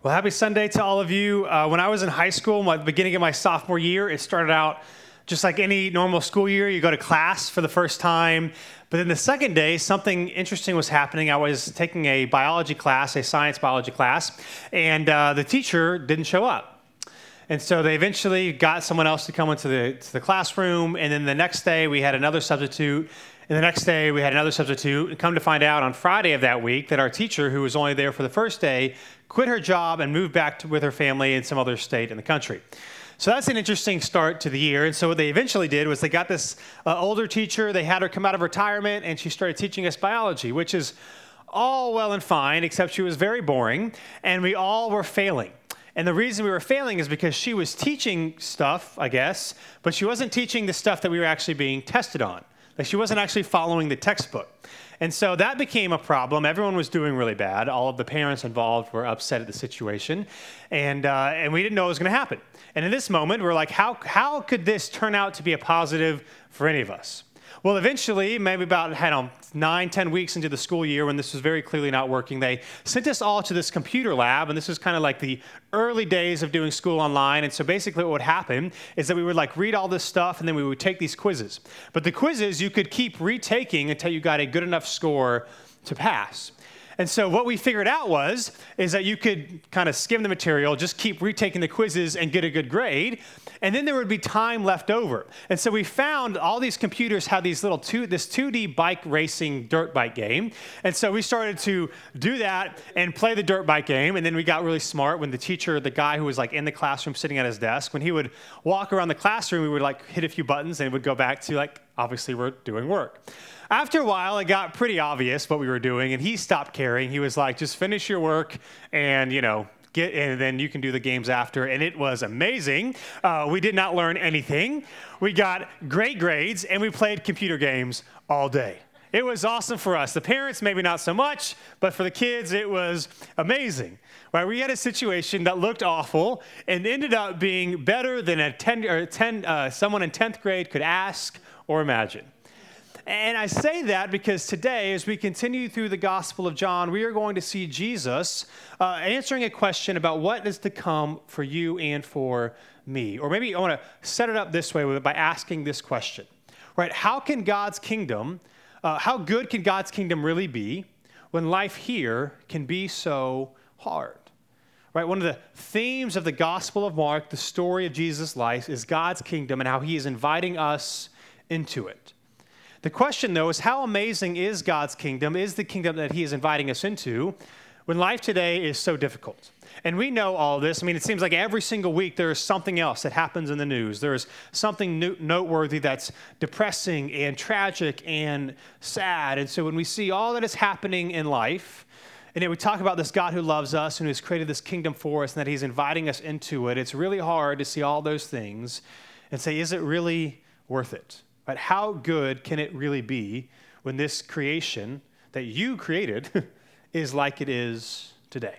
Well, happy Sunday to all of you. Uh, when I was in high school, my beginning of my sophomore year, it started out just like any normal school year. You go to class for the first time, but then the second day, something interesting was happening. I was taking a biology class, a science biology class, and uh, the teacher didn't show up. And so they eventually got someone else to come into the, to the classroom. And then the next day, we had another substitute. And the next day, we had another substitute. And come to find out on Friday of that week that our teacher, who was only there for the first day, quit her job and moved back to, with her family in some other state in the country. So that's an interesting start to the year. And so what they eventually did was they got this uh, older teacher, they had her come out of retirement, and she started teaching us biology, which is all well and fine, except she was very boring, and we all were failing. And the reason we were failing is because she was teaching stuff, I guess, but she wasn't teaching the stuff that we were actually being tested on. Like she wasn't actually following the textbook. And so that became a problem. Everyone was doing really bad. All of the parents involved were upset at the situation. And, uh, and we didn't know what was going to happen. And in this moment, we're like, how, how could this turn out to be a positive for any of us? Well, eventually, maybe about I know, nine, ten weeks into the school year, when this was very clearly not working, they sent us all to this computer lab, and this was kind of like the early days of doing school online. And so basically, what would happen is that we would like read all this stuff, and then we would take these quizzes. But the quizzes you could keep retaking until you got a good enough score to pass. And so what we figured out was is that you could kind of skim the material, just keep retaking the quizzes and get a good grade, and then there would be time left over. And so we found all these computers had these little two this 2D bike racing dirt bike game. And so we started to do that and play the dirt bike game, and then we got really smart when the teacher, the guy who was like in the classroom sitting at his desk, when he would walk around the classroom, we would like hit a few buttons and it would go back to like obviously we're doing work. After a while, it got pretty obvious what we were doing, and he stopped caring. He was like, just finish your work and, you know, get, and then you can do the games after. And it was amazing. Uh, we did not learn anything. We got great grades, and we played computer games all day. It was awesome for us. The parents, maybe not so much, but for the kids, it was amazing. Right? We had a situation that looked awful and ended up being better than a 10, or 10, uh, someone in 10th grade could ask or imagine. And I say that because today, as we continue through the Gospel of John, we are going to see Jesus uh, answering a question about what is to come for you and for me. Or maybe I want to set it up this way by asking this question, right? How can God's kingdom, uh, how good can God's kingdom really be when life here can be so hard? Right? One of the themes of the Gospel of Mark, the story of Jesus' life, is God's kingdom and how he is inviting us into it. The question, though, is how amazing is God's kingdom, is the kingdom that He is inviting us into, when life today is so difficult? And we know all this. I mean, it seems like every single week there is something else that happens in the news. There is something noteworthy that's depressing and tragic and sad. And so when we see all that is happening in life, and then we talk about this God who loves us and who has created this kingdom for us and that He's inviting us into it, it's really hard to see all those things and say, is it really worth it? But how good can it really be when this creation that you created is like it is today?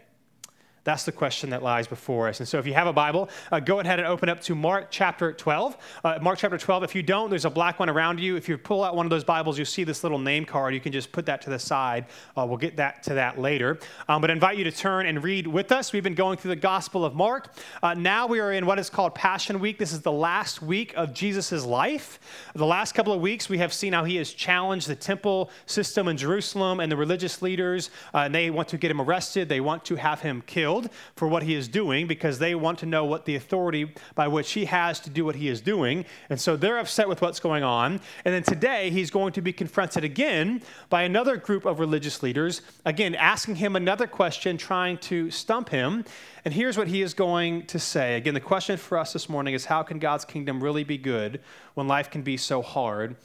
That's the question that lies before us. And so, if you have a Bible, uh, go ahead and open up to Mark chapter 12. Uh, Mark chapter 12. If you don't, there's a black one around you. If you pull out one of those Bibles, you'll see this little name card. You can just put that to the side. Uh, we'll get that to that later. Um, but I invite you to turn and read with us. We've been going through the Gospel of Mark. Uh, now we are in what is called Passion Week. This is the last week of Jesus' life. The last couple of weeks, we have seen how he has challenged the temple system in Jerusalem and the religious leaders. Uh, and they want to get him arrested, they want to have him killed for what he is doing because they want to know what the authority by which he has to do what he is doing. And so they're upset with what's going on. And then today he's going to be confronted again by another group of religious leaders, again, asking him another question, trying to stump him. And here's what he is going to say. Again, the question for us this morning is how can God's kingdom really be good when life can be so hard?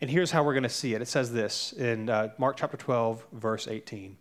And here's how we're going to see it. It says this in uh, Mark chapter 12, verse 18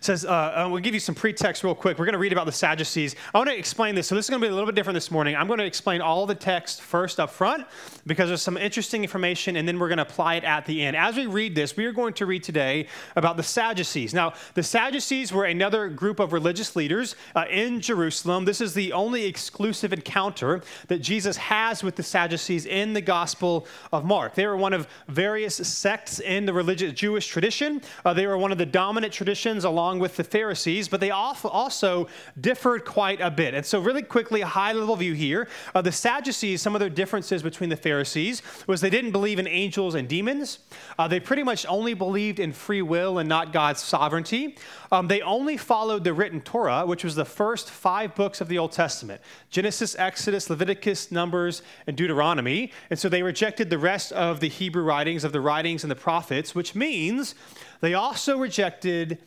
says, uh, uh, we'll give you some pretext real quick. We're going to read about the Sadducees. I want to explain this. So, this is going to be a little bit different this morning. I'm going to explain all the text first up front because there's some interesting information, and then we're going to apply it at the end. As we read this, we are going to read today about the Sadducees. Now, the Sadducees were another group of religious leaders uh, in Jerusalem. This is the only exclusive encounter that Jesus has with the Sadducees in the Gospel of Mark. They were one of various sects in the religious Jewish tradition, uh, they were one of the dominant traditions along with the Pharisees, but they also differed quite a bit. And so, really quickly, a high level view here. Uh, the Sadducees, some of their differences between the Pharisees was they didn't believe in angels and demons. Uh, they pretty much only believed in free will and not God's sovereignty. Um, they only followed the written Torah, which was the first five books of the Old Testament Genesis, Exodus, Leviticus, Numbers, and Deuteronomy. And so they rejected the rest of the Hebrew writings, of the writings and the prophets, which means they also rejected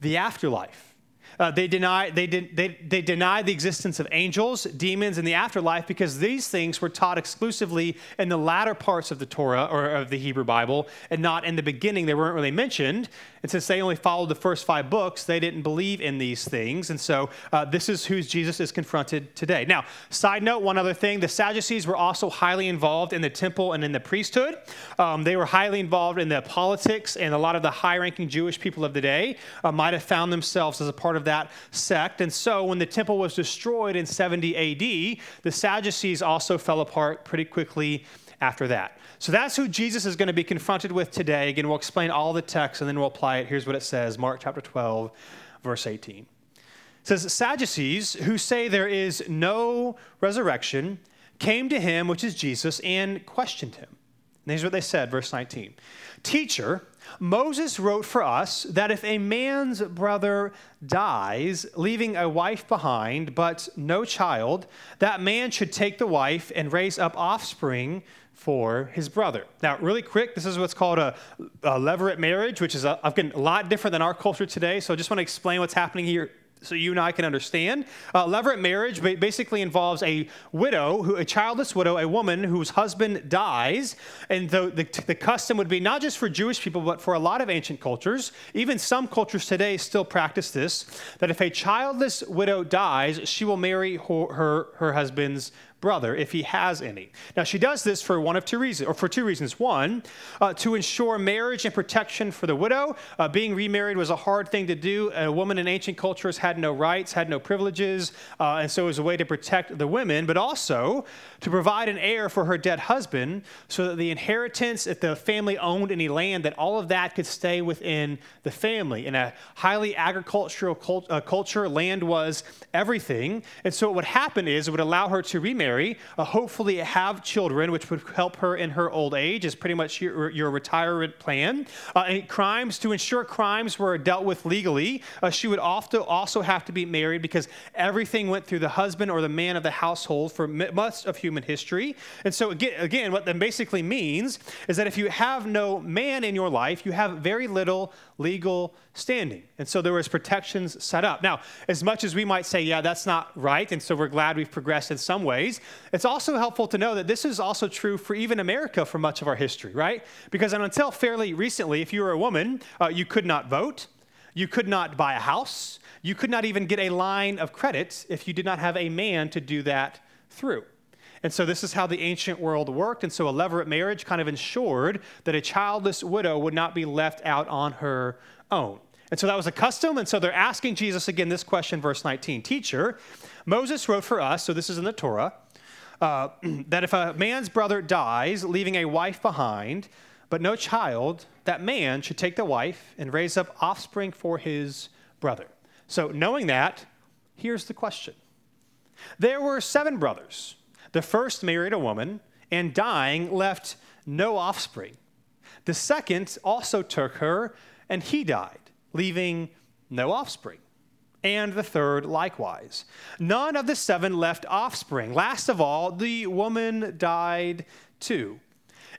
the afterlife. Uh, they, deny, they, did, they, they deny the existence of angels, demons, and the afterlife because these things were taught exclusively in the latter parts of the Torah or of the Hebrew Bible and not in the beginning. They weren't really mentioned. And since they only followed the first five books, they didn't believe in these things. And so uh, this is who Jesus is confronted today. Now, side note, one other thing the Sadducees were also highly involved in the temple and in the priesthood. Um, they were highly involved in the politics, and a lot of the high ranking Jewish people of the day uh, might have found themselves as a part of that sect. And so when the temple was destroyed in 70 AD, the Sadducees also fell apart pretty quickly after that. So that's who Jesus is going to be confronted with today. Again, we'll explain all the text and then we'll apply it. Here's what it says Mark chapter 12, verse 18. It says, Sadducees, who say there is no resurrection, came to him, which is Jesus, and questioned him. And here's what they said, verse 19 Teacher, Moses wrote for us that if a man's brother dies, leaving a wife behind, but no child, that man should take the wife and raise up offspring for his brother. Now, really quick, this is what's called a, a levirate marriage, which is a, again, a lot different than our culture today. So I just want to explain what's happening here so you and I can understand. Uh, levirate marriage basically involves a widow, who, a childless widow, a woman whose husband dies. And the, the, the, custom would be not just for Jewish people, but for a lot of ancient cultures. Even some cultures today still practice this that if a childless widow dies, she will marry her, her, her husband's brother if he has any. Now, she does this for one of two reasons, or for two reasons. One, uh, to ensure marriage and protection for the widow. Uh, being remarried was a hard thing to do. A woman in ancient cultures had no rights, had no privileges, uh, and so it was a way to protect the women, but also to provide an heir for her dead husband so that the inheritance, if the family owned any land, that all of that could stay within the family. In a highly agricultural cult, uh, culture, land was everything. And so what would happen is it would allow her to remarry marry, uh, hopefully have children, which would help her in her old age, is pretty much your, your retirement plan. Uh, and crimes, to ensure crimes were dealt with legally, uh, she would often also have to be married because everything went through the husband or the man of the household for much of human history. And so, again, again what that basically means is that if you have no man in your life, you have very little legal standing. And so there was protections set up. Now, as much as we might say, yeah, that's not right, and so we're glad we've progressed in some ways, it's also helpful to know that this is also true for even America for much of our history, right? Because until fairly recently, if you were a woman, uh, you could not vote, you could not buy a house, you could not even get a line of credit if you did not have a man to do that through. And so this is how the ancient world worked. And so a levirate marriage kind of ensured that a childless widow would not be left out on her own. And so that was a custom. And so they're asking Jesus again this question, verse 19 Teacher, Moses wrote for us, so this is in the Torah, uh, that if a man's brother dies, leaving a wife behind, but no child, that man should take the wife and raise up offspring for his brother. So knowing that, here's the question There were seven brothers. The first married a woman and dying left no offspring. The second also took her and he died, leaving no offspring. And the third likewise. None of the seven left offspring. Last of all, the woman died too.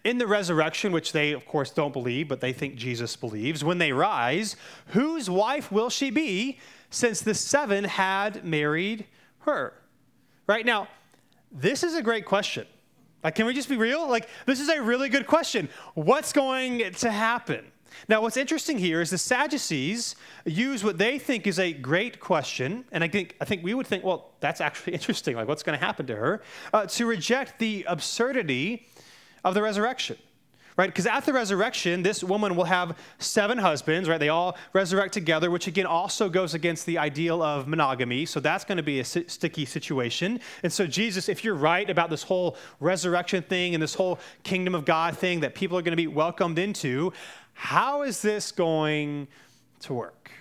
In the resurrection, which they, of course, don't believe, but they think Jesus believes, when they rise, whose wife will she be since the seven had married her? Right now, this is a great question. Like, can we just be real? Like, this is a really good question. What's going to happen? Now, what's interesting here is the Sadducees use what they think is a great question, and I think, I think we would think, well, that's actually interesting. Like, what's going to happen to her? Uh, to reject the absurdity of the resurrection right? Because at the resurrection, this woman will have seven husbands, right? They all resurrect together, which again also goes against the ideal of monogamy. So that's going to be a sticky situation. And so, Jesus, if you're right about this whole resurrection thing and this whole kingdom of God thing that people are going to be welcomed into, how is this going to work?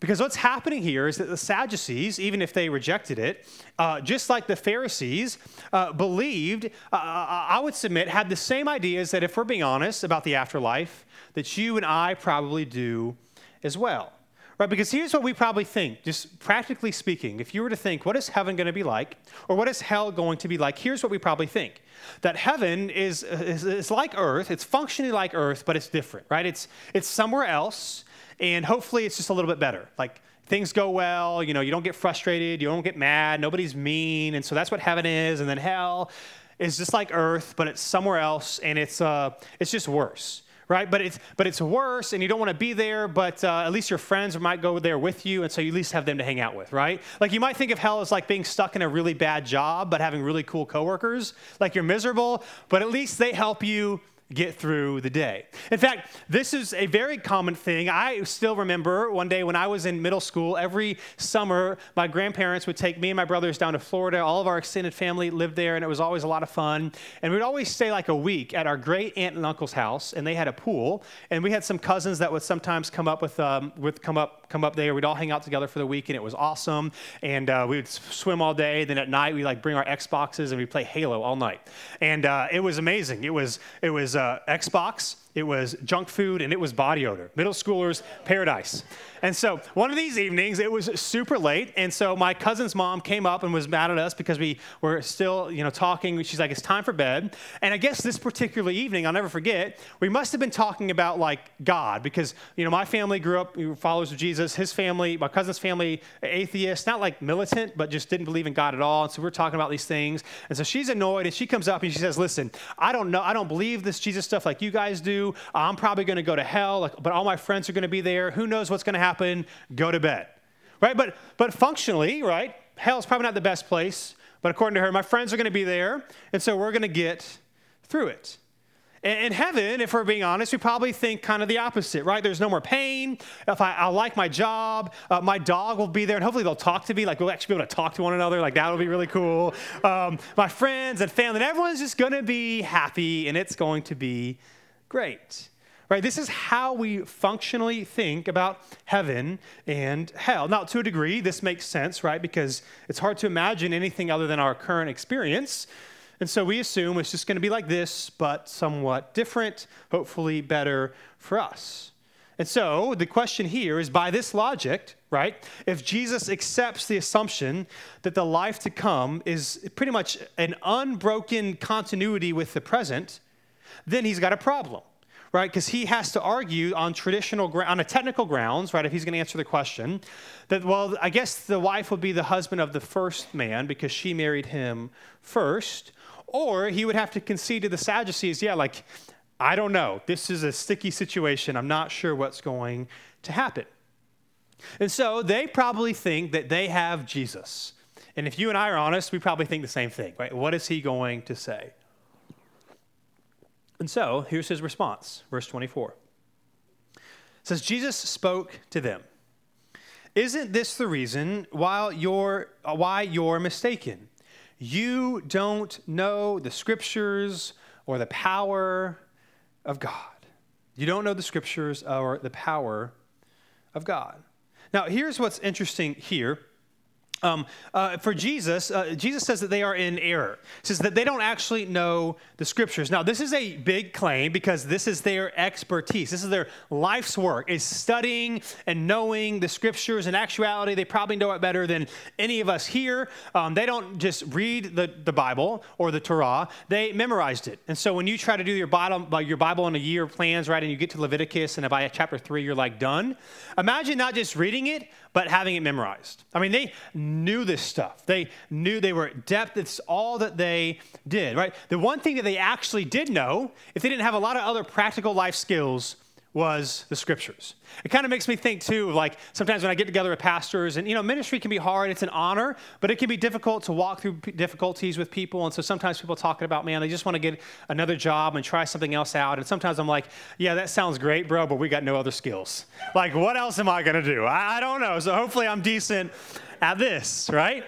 Because what's happening here is that the Sadducees, even if they rejected it, uh, just like the Pharisees, uh, believed, uh, I would submit, had the same ideas that, if we're being honest about the afterlife, that you and I probably do as well. Right? Because here's what we probably think, just practically speaking. If you were to think, what is heaven going to be like? Or what is hell going to be like? Here's what we probably think that heaven is, is, is like earth, it's functionally like earth, but it's different, right? It's, it's somewhere else and hopefully it's just a little bit better. Like things go well, you know, you don't get frustrated, you don't get mad, nobody's mean, and so that's what heaven is. And then hell is just like earth, but it's somewhere else, and it's uh, it's just worse. Right, but it's but it's worse, and you don't want to be there. But uh, at least your friends might go there with you, and so you at least have them to hang out with, right? Like you might think of hell as like being stuck in a really bad job, but having really cool coworkers. Like you're miserable, but at least they help you get through the day. In fact, this is a very common thing. I still remember one day when I was in middle school, every summer, my grandparents would take me and my brothers down to Florida. All of our extended family lived there, and it was always a lot of fun. And we'd always stay like a week at our great aunt and uncle's house, and they had a pool. And we had some cousins that would sometimes come up with, um, with come up, come up there. We'd all hang out together for the week, and it was awesome. And uh, we would swim all day. Then at night, we like bring our Xboxes and we play Halo all night. And uh, it was amazing. It was it was uh, Uh, Xbox, it was junk food, and it was body odor. Middle schoolers' paradise. And so one of these evenings, it was super late, and so my cousin's mom came up and was mad at us because we were still, you know, talking. She's like, "It's time for bed." And I guess this particular evening, I'll never forget, we must have been talking about like God because you know my family grew up followers of Jesus. His family, my cousin's family, atheist, not like militant, but just didn't believe in God at all. And so we're talking about these things. And so she's annoyed, and she comes up and she says, "Listen, I don't know, I don't believe this Jesus stuff like you guys do. I'm probably going to go to hell, like, but all my friends are going to be there. Who knows what's going to happen?" Happen, go to bed. Right? But, but functionally, right, hell's probably not the best place. But according to her, my friends are going to be there, and so we're going to get through it. In heaven, if we're being honest, we probably think kind of the opposite, right? There's no more pain. If I, I like my job, uh, my dog will be there, and hopefully they'll talk to me. Like we'll actually be able to talk to one another. Like that'll be really cool. Um, my friends and family, and everyone's just going to be happy, and it's going to be great right? This is how we functionally think about heaven and hell. Now, to a degree, this makes sense, right? Because it's hard to imagine anything other than our current experience. And so we assume it's just going to be like this, but somewhat different, hopefully better for us. And so the question here is by this logic, right? If Jesus accepts the assumption that the life to come is pretty much an unbroken continuity with the present, then he's got a problem right? Because he has to argue on traditional, on a technical grounds, right? If he's going to answer the question, that well, I guess the wife would be the husband of the first man because she married him first, or he would have to concede to the Sadducees, yeah, like I don't know, this is a sticky situation. I'm not sure what's going to happen. And so they probably think that they have Jesus. And if you and I are honest, we probably think the same thing, right? What is he going to say? And so here's his response, verse 24. It says, Jesus spoke to them. Isn't this the reason why you're, why you're mistaken? You don't know the scriptures or the power of God. You don't know the scriptures or the power of God. Now, here's what's interesting here um, uh, for Jesus, uh, Jesus says that they are in error. He says that they don't actually know the scriptures. Now, this is a big claim because this is their expertise. This is their life's work, is studying and knowing the scriptures. In actuality, they probably know it better than any of us here. Um, they don't just read the, the Bible or the Torah, they memorized it. And so when you try to do your Bible, your Bible in a year plans, right, and you get to Leviticus and by chapter three, you're like done, imagine not just reading it, but having it memorized. I mean, they knew this stuff. They knew they were depth. It's all that they did, right? The one thing that they actually did know, if they didn't have a lot of other practical life skills, was the scriptures. It kind of makes me think too, like sometimes when I get together with pastors, and you know, ministry can be hard. It's an honor, but it can be difficult to walk through difficulties with people. And so sometimes people talking about, man, they just want to get another job and try something else out. And sometimes I'm like, yeah, that sounds great, bro, but we got no other skills. Like, what else am I going to do? I, I don't know. So hopefully I'm decent at this, right?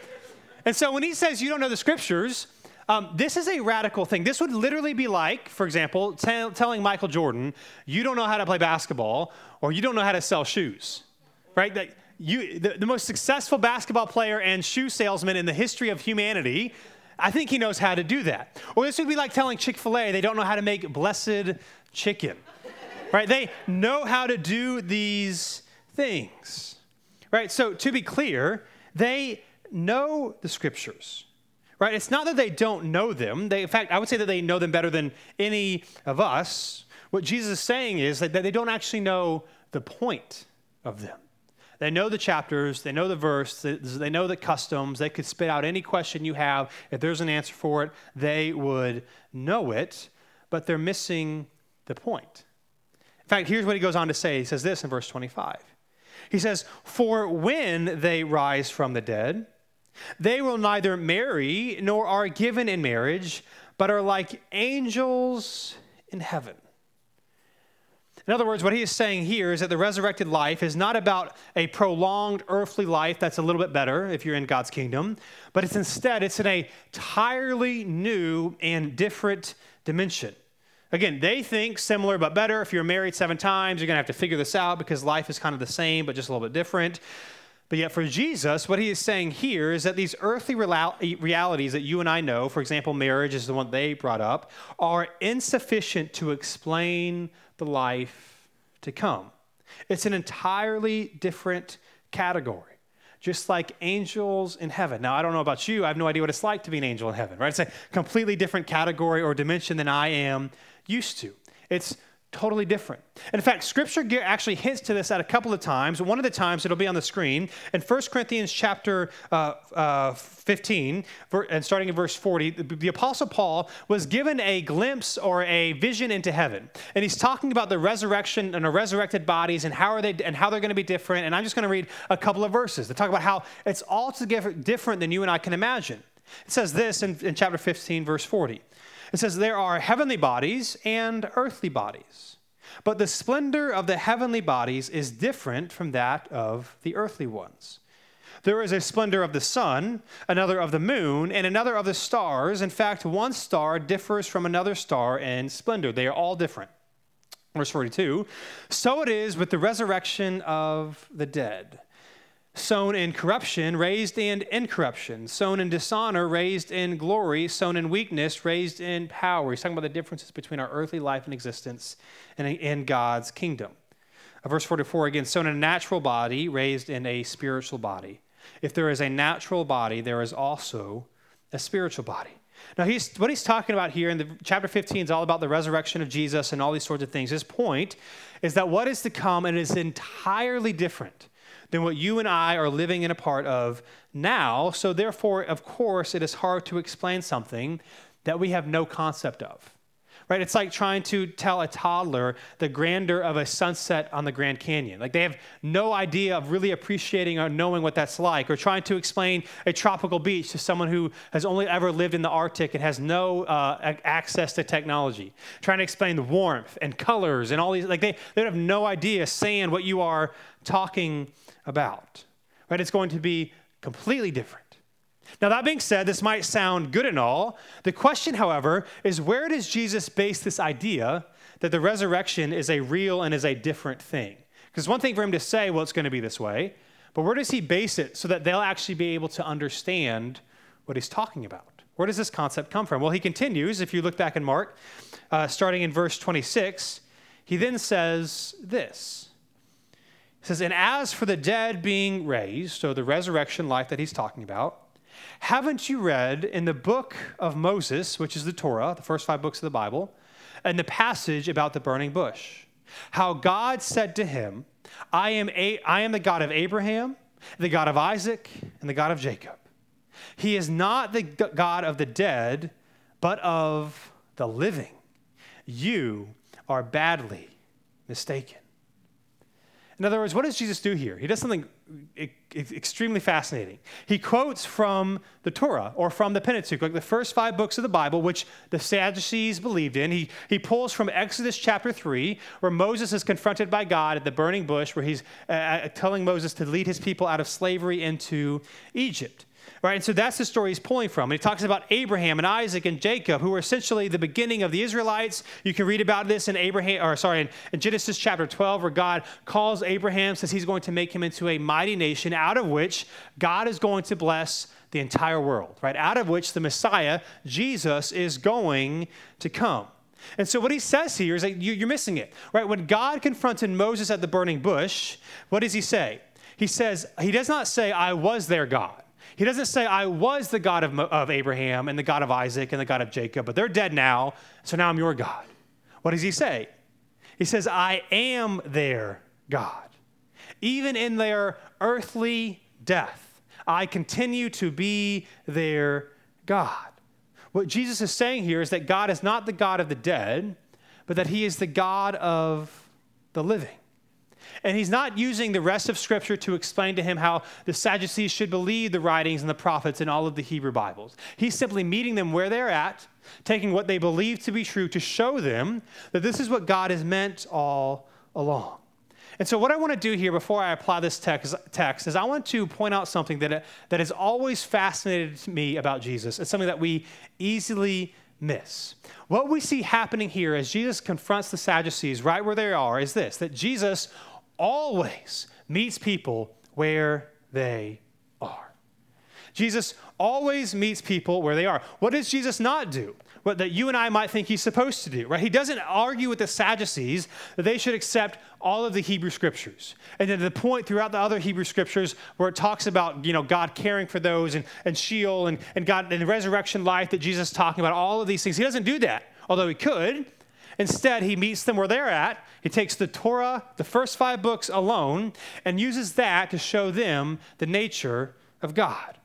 And so when he says you don't know the scriptures, um, this is a radical thing. This would literally be like, for example, t- telling Michael Jordan, you don't know how to play basketball or you don't know how to sell shoes, right? That you, the, the most successful basketball player and shoe salesman in the history of humanity, I think he knows how to do that. Or this would be like telling Chick fil A they don't know how to make blessed chicken, right? They know how to do these things, right? So to be clear, they know the scriptures, right? It's not that they don't know them. They, in fact, I would say that they know them better than any of us. What Jesus is saying is that they don't actually know the point of them. They know the chapters, they know the verse, they know the customs. They could spit out any question you have. If there's an answer for it, they would know it, but they're missing the point. In fact, here's what he goes on to say. He says this in verse 25. He says, For when they rise from the dead, they will neither marry nor are given in marriage, but are like angels in heaven. In other words, what he is saying here is that the resurrected life is not about a prolonged earthly life that's a little bit better if you're in God's kingdom, but it's instead it's in a entirely new and different dimension. Again, they think similar but better. If you're married seven times, you're going to have to figure this out because life is kind of the same but just a little bit different. But yet, for Jesus, what he is saying here is that these earthly realities that you and I know, for example, marriage is the one they brought up, are insufficient to explain the life to come. It's an entirely different category, just like angels in heaven. Now, I don't know about you, I have no idea what it's like to be an angel in heaven, right? It's a completely different category or dimension than I am used to. It's totally different. And in fact, Scripture actually hints to this at a couple of times. One of the times it'll be on the screen in 1 Corinthians chapter uh, uh, 15, and starting in verse 40, the, Apostle Paul was given a glimpse or a vision into heaven, and he's talking about the resurrection and the resurrected bodies and how are they and how they're going to be different. And I'm just going to read a couple of verses to talk about how it's altogether different than you and I can imagine. It says this in, in chapter 15, verse 40. It says, There are heavenly bodies and earthly bodies, but the splendor of the heavenly bodies is different from that of the earthly ones. There is a splendor of the sun, another of the moon, and another of the stars. In fact, one star differs from another star in splendor. They are all different. Verse 42 So it is with the resurrection of the dead sown in corruption, raised in incorruption, sown in dishonor, raised in glory, sown in weakness, raised in power. He's talking about the differences between our earthly life and existence and in God's kingdom. Uh, verse 44 again, sown in a natural body, raised in a spiritual body. If there is a natural body, there is also a spiritual body. Now, he's, what he's talking about here in the, chapter 15 is all about the resurrection of Jesus and all these sorts of things. His point is that what is to come and is entirely different than what you and I are living in a part of now. So, therefore, of course, it is hard to explain something that we have no concept of. Right? It's like trying to tell a toddler the grandeur of a sunset on the Grand Canyon. Like they have no idea of really appreciating or knowing what that's like, or trying to explain a tropical beach to someone who has only ever lived in the Arctic and has no uh, access to technology. Trying to explain the warmth and colors and all these, like they, they have no idea saying what you are talking about. Right? It's going to be completely different. Now, that being said, this might sound good and all. The question, however, is where does Jesus base this idea that the resurrection is a real and is a different thing? Because one thing for him to say, well, it's going to be this way, but where does he base it so that they'll actually be able to understand what he's talking about? Where does this concept come from? Well, he continues, if you look back in Mark, uh, starting in verse 26, he then says this it says, And as for the dead being raised, so the resurrection life that he's talking about, haven't you read in the book of Moses, which is the Torah, the first five books of the Bible, and the passage about the burning bush? How God said to him, I am, a, I am the God of Abraham, the God of Isaac, and the God of Jacob. He is not the God of the dead, but of the living. You are badly mistaken. In other words, what does Jesus do here? He does something extremely fascinating. He quotes from the Torah or from the Pentateuch, like the first five books of the Bible, which the Sadducees believed in. He, he pulls from Exodus chapter 3, where Moses is confronted by God at the burning bush, where he's uh, uh, telling Moses to lead his people out of slavery into Egypt. Right? And so that's the story he's pulling from. And he talks about Abraham and Isaac and Jacob, who were essentially the beginning of the Israelites. You can read about this in Abraham, or sorry, in, Genesis chapter 12, where God calls Abraham, says he's going to make him into a mighty nation, out of which God is going to bless the entire world, right? Out of which the Messiah, Jesus, is going to come. And so what he says here is that you're missing it, right? When God confronted Moses at the burning bush, what does he say? He says, he does not say, I was their God. He doesn't say, I was the God of, of Abraham and the God of Isaac and the God of Jacob, but they're dead now, so now I'm your God. What does he say? He says, I am their God. Even in their earthly death, I continue to be their God. What Jesus is saying here is that God is not the God of the dead, but that he is the God of the living. And he's not using the rest of Scripture to explain to him how the Sadducees should believe the writings and the prophets in all of the Hebrew Bibles. He's simply meeting them where they're at, taking what they believe to be true to show them that this is what God has meant all along. And so, what I want to do here before I apply this text, text is I want to point out something that, that has always fascinated me about Jesus. It's something that we easily miss. What we see happening here as Jesus confronts the Sadducees right where they are is this that Jesus always meets people where they are. Jesus always meets people where they are. What does Jesus not do? What that you and I might think he's supposed to do, right? He doesn't argue with the Sadducees that they should accept all of the Hebrew scriptures. And then the point throughout the other Hebrew scriptures where it talks about, you know, God caring for those and, and Sheol and, and God and the resurrection life that Jesus is talking about, all of these things. He doesn't do that, although he could. Instead, he meets them where they're at. He takes the Torah, the first five books alone, and uses that to show them the nature of God.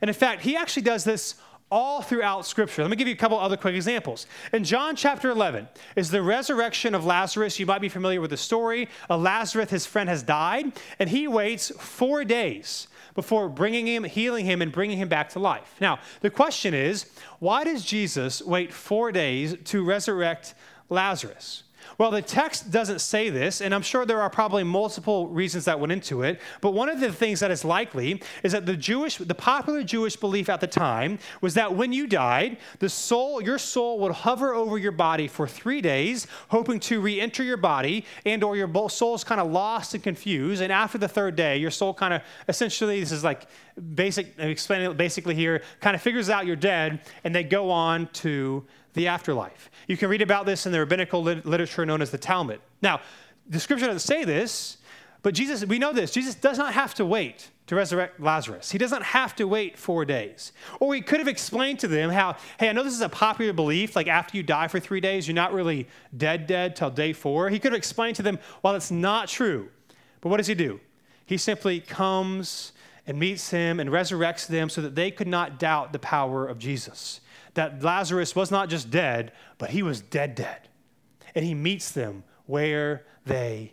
And in fact, he actually does this all throughout Scripture. Let me give you a couple other quick examples. In John chapter 11 is the resurrection of Lazarus. You might be familiar with the story. Lazarus, his friend, has died, and he waits four days before bringing him, healing him, and bringing him back to life. Now, the question is why does Jesus wait four days to resurrect Lazarus? Well, the text doesn't say this, and I'm sure there are probably multiple reasons that went into it. But one of the things that is likely is that the Jewish, the popular Jewish belief at the time was that when you died, the soul, your soul would hover over your body for three days, hoping to re-enter your body, and or your soul's kind of lost and confused. And after the third day, your soul kind of essentially, this is like basic, explaining basically here, kind of figures out you're dead, and they go on to the afterlife. You can read about this in the rabbinical lit- literature known as the Talmud. Now, the scripture doesn't say this, but Jesus, we know this. Jesus does not have to wait to resurrect Lazarus. He doesn't have to wait four days. Or he could have explained to them how, hey, I know this is a popular belief, like after you die for three days, you're not really dead, dead till day four. He could have explained to them, well, it's not true. But what does he do? He simply comes and meets him and resurrects them so that they could not doubt the power of Jesus that Lazarus was not just dead, but he was dead, dead. And he meets them where they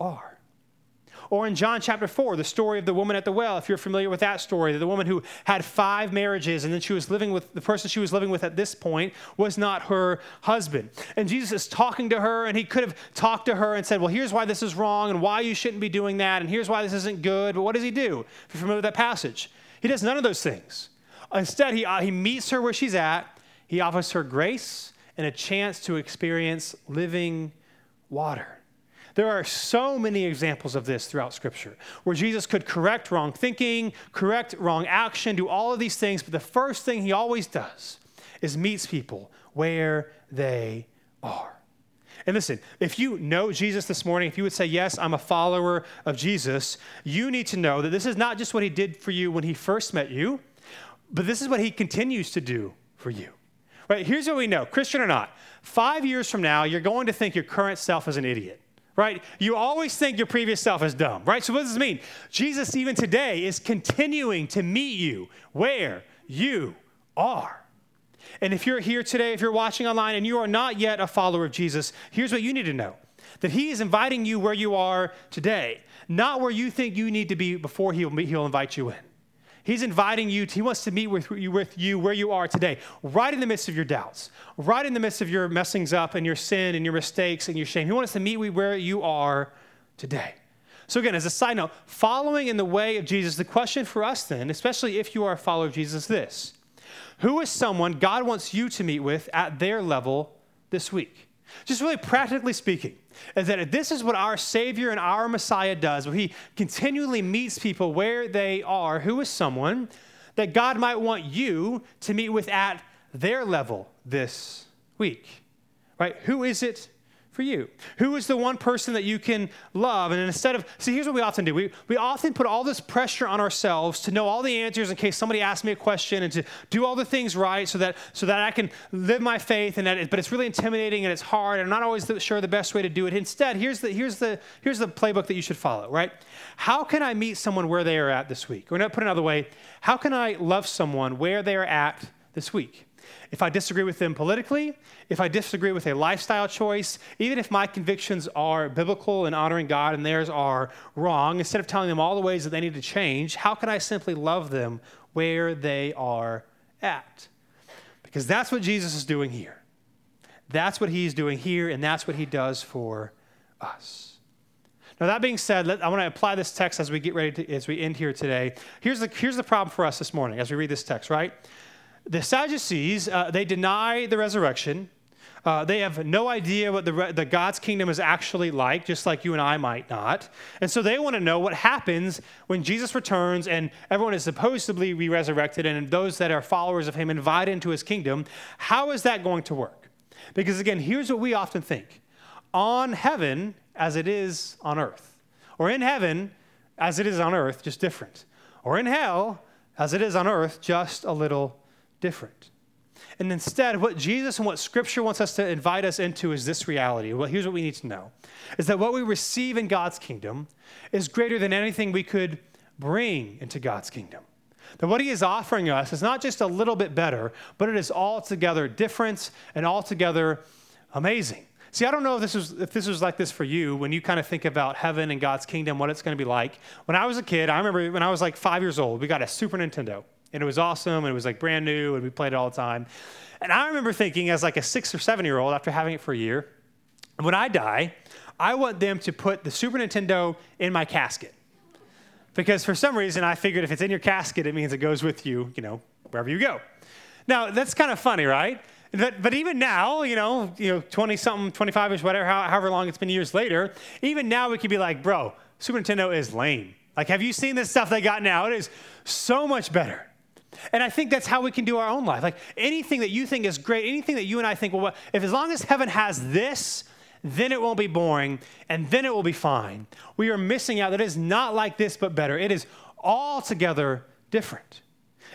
are. Or in John chapter 4, the story of the woman at the well, if you're familiar with that story, the woman who had five marriages and then she was living with the person she was living with at this point was not her husband. And Jesus is talking to her, and he could have talked to her and said, Well, here's why this is wrong and why you shouldn't be doing that, and here's why this isn't good. But what does he do? If you're familiar with that passage, he does none of those things. Instead, he, uh, he meets her where she's at. He offers her grace and a chance to experience living water. There are so many examples of this throughout Scripture where Jesus could correct wrong thinking, correct wrong action, do all of these things, but the first thing he always does is meets people where they are. And listen, if you know Jesus this morning, if you would say, Yes, I'm a follower of Jesus, you need to know that this is not just what he did for you when he first met you, but this is what he continues to do for you. Right? Here's what we know Christian or not, five years from now, you're going to think your current self is an idiot. Right? You always think your previous self is dumb, right? So, what does this mean? Jesus, even today, is continuing to meet you where you are. And if you're here today, if you're watching online and you are not yet a follower of Jesus, here's what you need to know that He is inviting you where you are today, not where you think you need to be before He'll, he'll invite you in. He's inviting you, to, he wants to meet with you, with you where you are today, right in the midst of your doubts, right in the midst of your messings up and your sin and your mistakes and your shame. He wants to meet you where you are today. So, again, as a side note, following in the way of Jesus, the question for us then, especially if you are a follower of Jesus, is this Who is someone God wants you to meet with at their level this week? Just really practically speaking, is that this is what our Savior and our Messiah does, where He continually meets people where they are. Who is someone that God might want you to meet with at their level this week? Right? Who is it for you? Who is the one person that you can love? And instead of, see, here's what we often do we, we often put all this pressure on ourselves to know all the answers in case somebody asks me a question and to do all the things right so that, so that I can live my faith. And that it, but it's really intimidating and it's hard. And I'm not always sure the best way to do it. Instead, here's the, here's, the, here's the playbook that you should follow, right? How can I meet someone where they are at this week? Or put another way, how can I love someone where they are at this week? If I disagree with them politically, if I disagree with a lifestyle choice, even if my convictions are biblical and honoring God and theirs are wrong, instead of telling them all the ways that they need to change, how can I simply love them where they are at? Because that's what Jesus is doing here. That's what he's doing here, and that's what he does for us. Now, that being said, I want to apply this text as we get ready to, as we end here today. Here's the, here's the problem for us this morning as we read this text, right? The Sadducees, uh, they deny the resurrection. Uh, they have no idea what the, the God's kingdom is actually like, just like you and I might not. And so they want to know what happens when Jesus returns and everyone is supposedly be resurrected and those that are followers of him invited into his kingdom. How is that going to work? Because again, here's what we often think on heaven as it is on earth, or in heaven as it is on earth, just different, or in hell as it is on earth, just a little different. And instead, what Jesus and what Scripture wants us to invite us into is this reality. Well, here's what we need to know is that what we receive in God's kingdom is greater than anything we could bring into God's kingdom. That what he is offering us is not just a little bit better, but it is altogether different and altogether amazing. See, I don't know if this was if this was like this for you when you kind of think about heaven and God's kingdom, what it's going to be like. When I was a kid, I remember when I was like five years old, we got a Super Nintendo and it was awesome and it was like brand new and we played it all the time. And I remember thinking as like a six or seven year old after having it for a year, when I die, I want them to put the Super Nintendo in my casket. Because for some reason I figured if it's in your casket, it means it goes with you, you know, wherever you go. Now that's kind of funny, right? But, but even now, you know, you know, 20 something, 25 ish, whatever, however long it's been years later, even now we could be like, bro, Super Nintendo is lame. Like, have you seen this stuff they got now? It is so much better. And I think that's how we can do our own life. Like anything that you think is great, anything that you and I think, well, if as long as heaven has this, then it won't be boring and then it will be fine. We are missing out that it is not like this, but better. It is altogether different.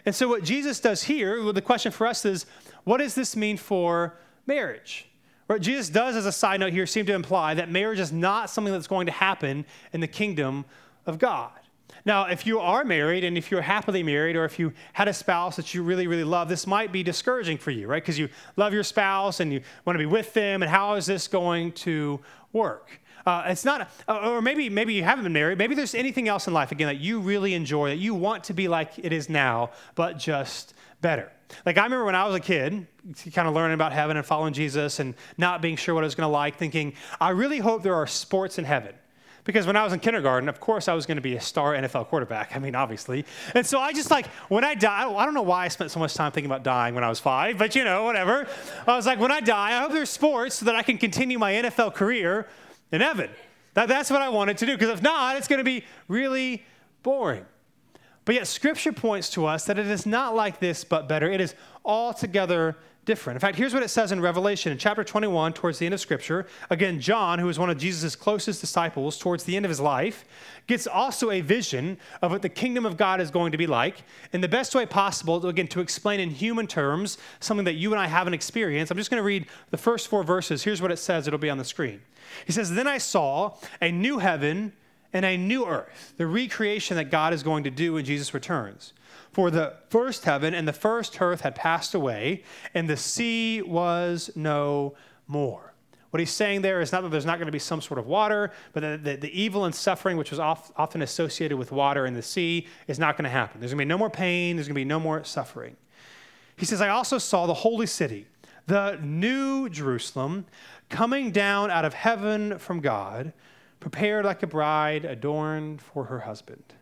And so, what Jesus does here, well, the question for us is what does this mean for marriage? What Jesus does, as a side note here, seem to imply that marriage is not something that's going to happen in the kingdom of God. Now, if you are married and if you're happily married or if you had a spouse that you really, really love, this might be discouraging for you, right? Because you love your spouse and you want to be with them, and how is this going to work? Uh, it's not, uh, or maybe maybe you haven't been married. Maybe there's anything else in life again that you really enjoy that you want to be like it is now, but just better. Like I remember when I was a kid, kind of learning about heaven and following Jesus and not being sure what I was going to like, thinking, I really hope there are sports in heaven. Because when I was in kindergarten, of course, I was going to be a star NFL quarterback. I mean, obviously. And so I just like, when I die, I don't know why I spent so much time thinking about dying when I was five, but you know, whatever. I was like, when I die, I hope there's sports so that I can continue my NFL career in heaven. That, that's what I wanted to do. Because if not, it's going to be really boring. But yet, Scripture points to us that it is not like this, but better. It is altogether different. In fact, here's what it says in Revelation in chapter 21, towards the end of Scripture. Again, John, who was one of Jesus' closest disciples towards the end of his life, gets also a vision of what the kingdom of God is going to be like in the best way possible, again, to explain in human terms something that you and I haven't experienced. I'm just going to read the first four verses. Here's what it says, it'll be on the screen. He says, Then I saw a new heaven and a new earth, the recreation that God is going to do when Jesus returns. For the first heaven and the first earth had passed away, and the sea was no more. What he's saying there is not that there's not going to be some sort of water, but that the, the evil and suffering, which was oft, often associated with water in the sea, is not going to happen. There's going to be no more pain, there's going to be no more suffering. He says, I also saw the holy city, the new Jerusalem, coming down out of heaven from God prepared like a bride adorned for her husband.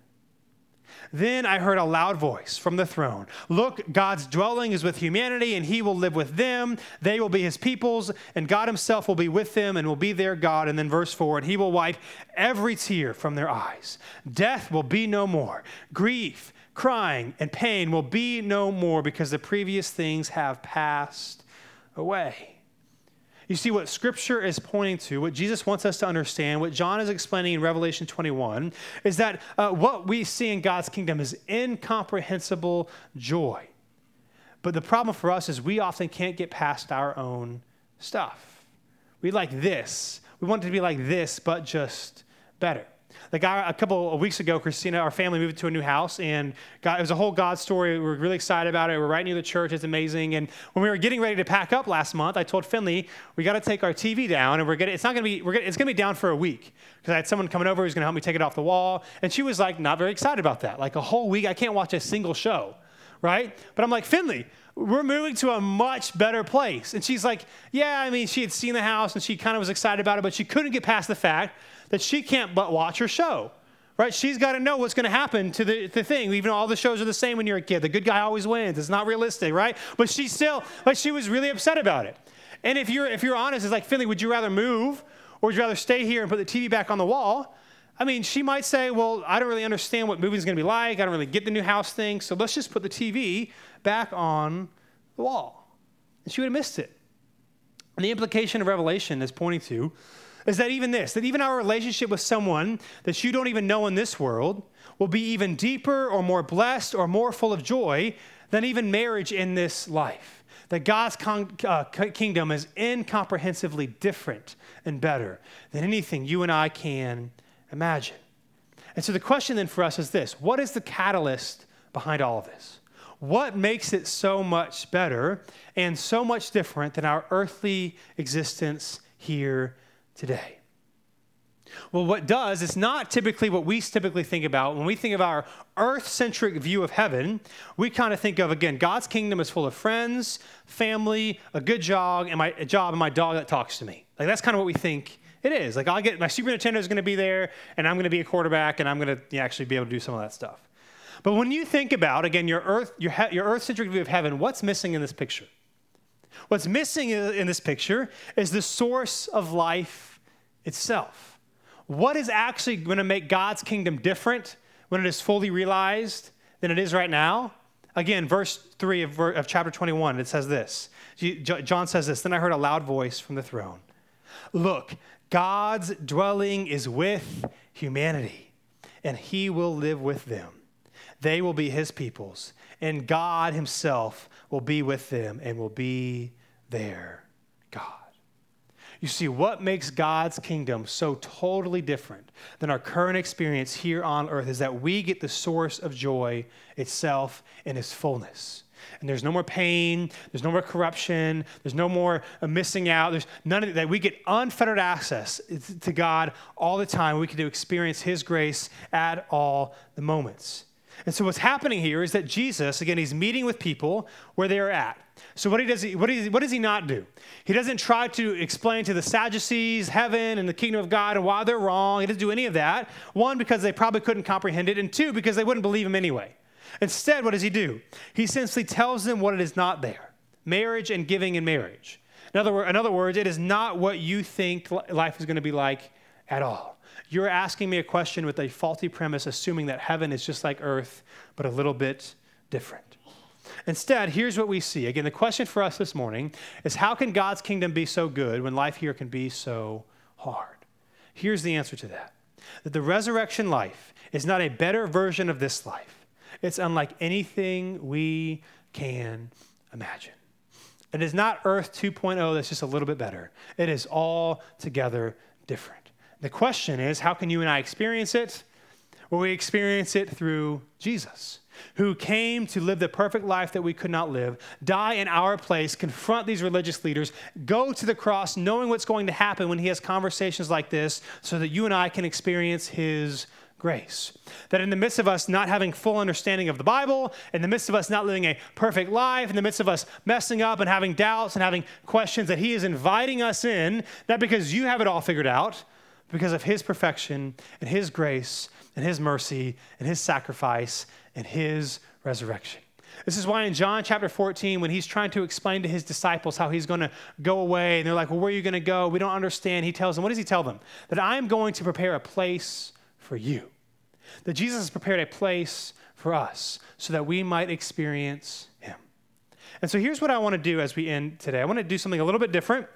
Then I heard a loud voice from the throne Look, God's dwelling is with humanity, and he will live with them. They will be his peoples, and God himself will be with them and will be their God. And then verse 4 And he will wipe every tear from their eyes. Death will be no more. Grief, crying, and pain will be no more because the previous things have passed away. You see, what Scripture is pointing to, what Jesus wants us to understand, what John is explaining in Revelation 21, is that uh, what we see in God's kingdom is incomprehensible joy. But the problem for us is we often can't get past our own stuff. We like this. We want it to be like this, but just better. Like a couple of weeks ago, Christina, our family moved to a new house, and God, it was a whole God story. We were really excited about it. We're right near the church. It's amazing. And when we were getting ready to pack up last month, I told Finley we got to take our TV down, and we're gonna. It's not gonna be. We're gonna, it's gonna be down for a week because I had someone coming over who's gonna help me take it off the wall, and she was like not very excited about that. Like a whole week, I can't watch a single show, right? But I'm like Finley we're moving to a much better place. And she's like, Yeah, I mean, she had seen the house and she kind of was excited about it, but she couldn't get past the fact that she can't but watch her show. Right? She's got to know what's going to happen to the, the thing. Even all the shows are the same when you're a kid. The good guy always wins. It's not realistic, right? But she still, like, she was really upset about it. And if you're if you're honest, it's like, Finley, would you rather move or would you rather stay here and put the TV back on the wall? I mean, she might say, well, I don't really understand what moving's going to be like. I don't really get the new house thing. So let's just put the TV back on the wall. And she would have missed it. And the implication of Revelation is pointing to is that even this, that even our relationship with someone that you don't even know in this world will be even deeper or more blessed or more full of joy than even marriage in this life. That God's con- uh, kingdom is incomprehensibly different and better than anything you and I can imagine. And so the question then for us is this what is the catalyst behind all of this? What makes it so much better and so much different than our earthly existence here today? Well, what does, it's not typically what we typically think about. When we think of our earth centric view of heaven, we kind of think of, again, God's kingdom is full of friends, family, a good job, and my job, and my dog that talks to me. Like, that's kind of what we think it is. Like, I'll get my Super Nintendo is going to be there, and I'm going to be a quarterback, and I'm going to actually be able to do some of that stuff. But when you think about, again, your earth, your, your earth centric view of heaven, what's missing in this picture? What's missing in this picture is the source of life itself. What is actually going to make God's kingdom different when it is fully realized than it is right now? Again, verse 3 of, of chapter 21, it says this. John says this Then I heard a loud voice from the throne Look, God's dwelling is with humanity, and he will live with them. They will be his peoples, and God himself will be with them and will be their God. You see, what makes God's kingdom so totally different than our current experience here on earth is that we get the source of joy itself in its fullness. And there's no more pain, there's no more corruption, there's no more uh, missing out, there's none of that. We get unfettered access to God all the time. We can experience His grace at all the moments. And so what's happening here is that Jesus, again, he's meeting with people where they are at. So what, he does, what, he, what does he not do? He doesn't try to explain to the Sadducees heaven and the kingdom of God and why they're wrong. He doesn't do any of that. One, because they probably couldn't comprehend it, and two, because they wouldn't believe him anyway. Instead, what does he do? He simply tells them what it is not there marriage and giving in marriage. In other, in other words, it is not what you think life is going to be like at all. You're asking me a question with a faulty premise, assuming that heaven is just like earth, but a little bit different. Instead, here's what we see. Again, the question for us this morning is how can God's kingdom be so good when life here can be so hard? Here's the answer to that that the resurrection life is not a better version of this life, it's unlike anything we can imagine. It is not Earth 2.0 that's just a little bit better, it is all together different. The question is, how can you and I experience it? Well, we experience it through Jesus, who came to live the perfect life that we could not live, die in our place, confront these religious leaders, go to the cross knowing what's going to happen when he has conversations like this, so that you and I can experience his grace. That in the midst of us not having full understanding of the Bible, in the midst of us not living a perfect life, in the midst of us messing up and having doubts and having questions, that He is inviting us in, not because you have it all figured out, because of his perfection and his grace and his mercy and his sacrifice and his resurrection. This is why in John chapter 14, when he's trying to explain to his disciples how he's going to go away, and they're like, Well, where are you going to go? We don't understand. He tells them, What does he tell them? That I am going to prepare a place for you. That Jesus has prepared a place for us so that we might experience him. And so here's what I want to do as we end today I want to do something a little bit different.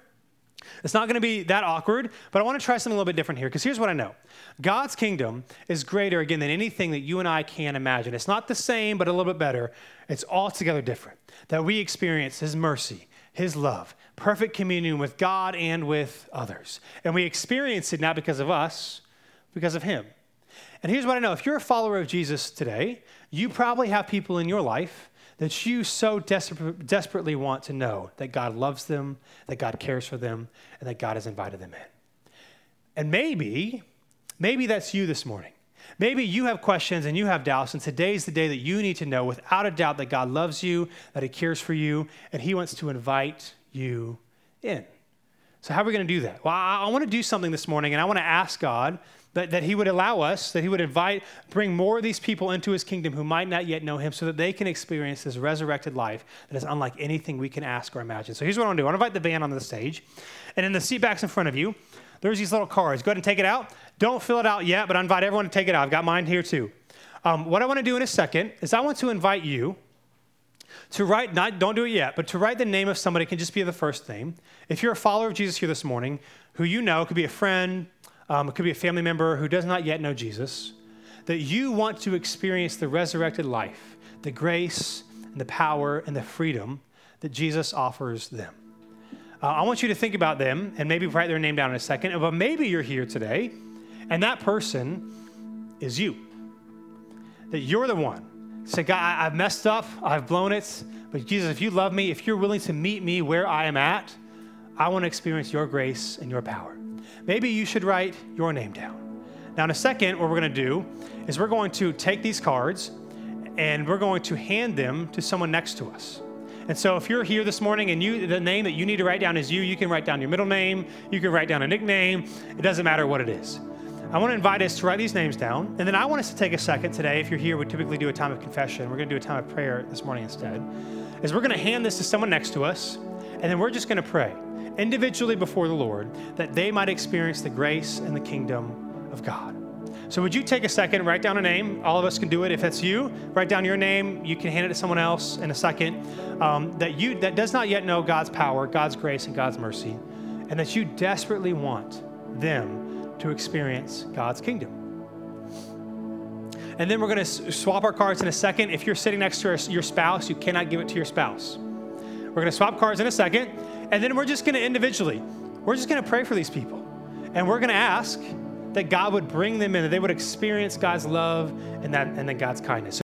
It's not going to be that awkward, but I want to try something a little bit different here because here's what I know God's kingdom is greater, again, than anything that you and I can imagine. It's not the same, but a little bit better. It's altogether different. That we experience His mercy, His love, perfect communion with God and with others. And we experience it not because of us, because of Him. And here's what I know if you're a follower of Jesus today, you probably have people in your life that you so desperately want to know that God loves them, that God cares for them, and that God has invited them in. And maybe, maybe that's you this morning. Maybe you have questions and you have doubts, and today's the day that you need to know without a doubt that God loves you, that He cares for you, and He wants to invite you in. So, how are we going to do that? Well, I, I want to do something this morning, and I want to ask God that, that he would allow us, that he would invite, bring more of these people into his kingdom who might not yet know him so that they can experience this resurrected life that is unlike anything we can ask or imagine. So here's what I want to do I want to invite the band on the stage. And in the seat backs in front of you, there's these little cards. Go ahead and take it out. Don't fill it out yet, but I invite everyone to take it out. I've got mine here too. Um, what I want to do in a second is I want to invite you to write, not, don't do it yet, but to write the name of somebody can just be the first name. If you're a follower of Jesus here this morning, who you know, could be a friend, um, it could be a family member who does not yet know Jesus, that you want to experience the resurrected life, the grace and the power and the freedom that Jesus offers them. Uh, I want you to think about them and maybe write their name down in a second. But maybe you're here today and that person is you. That you're the one. Say, God, I, I've messed up, I've blown it. But Jesus, if you love me, if you're willing to meet me where I am at, I want to experience your grace and your power maybe you should write your name down. Now, in a second, what we're going to do is we're going to take these cards and we're going to hand them to someone next to us. And so if you're here this morning and you the name that you need to write down is you, you can write down your middle name, you can write down a nickname, it doesn't matter what it is. I want to invite us to write these names down, and then I want us to take a second today. If you're here, we typically do a time of confession. We're going to do a time of prayer this morning instead. Is we're going to hand this to someone next to us, and then we're just going to pray individually before the Lord that they might experience the grace and the kingdom of God. So, would you take a second, write down a name? All of us can do it. If it's you, write down your name. You can hand it to someone else in a second um, that you that does not yet know God's power, God's grace, and God's mercy, and that you desperately want them to experience God's kingdom. And then we're going to swap our cards in a second. If you're sitting next to your spouse, you cannot give it to your spouse. We're going to swap cards in a second. And then we're just going to individually, we're just going to pray for these people. And we're going to ask that God would bring them in, that they would experience God's love and, that, and then God's kindness.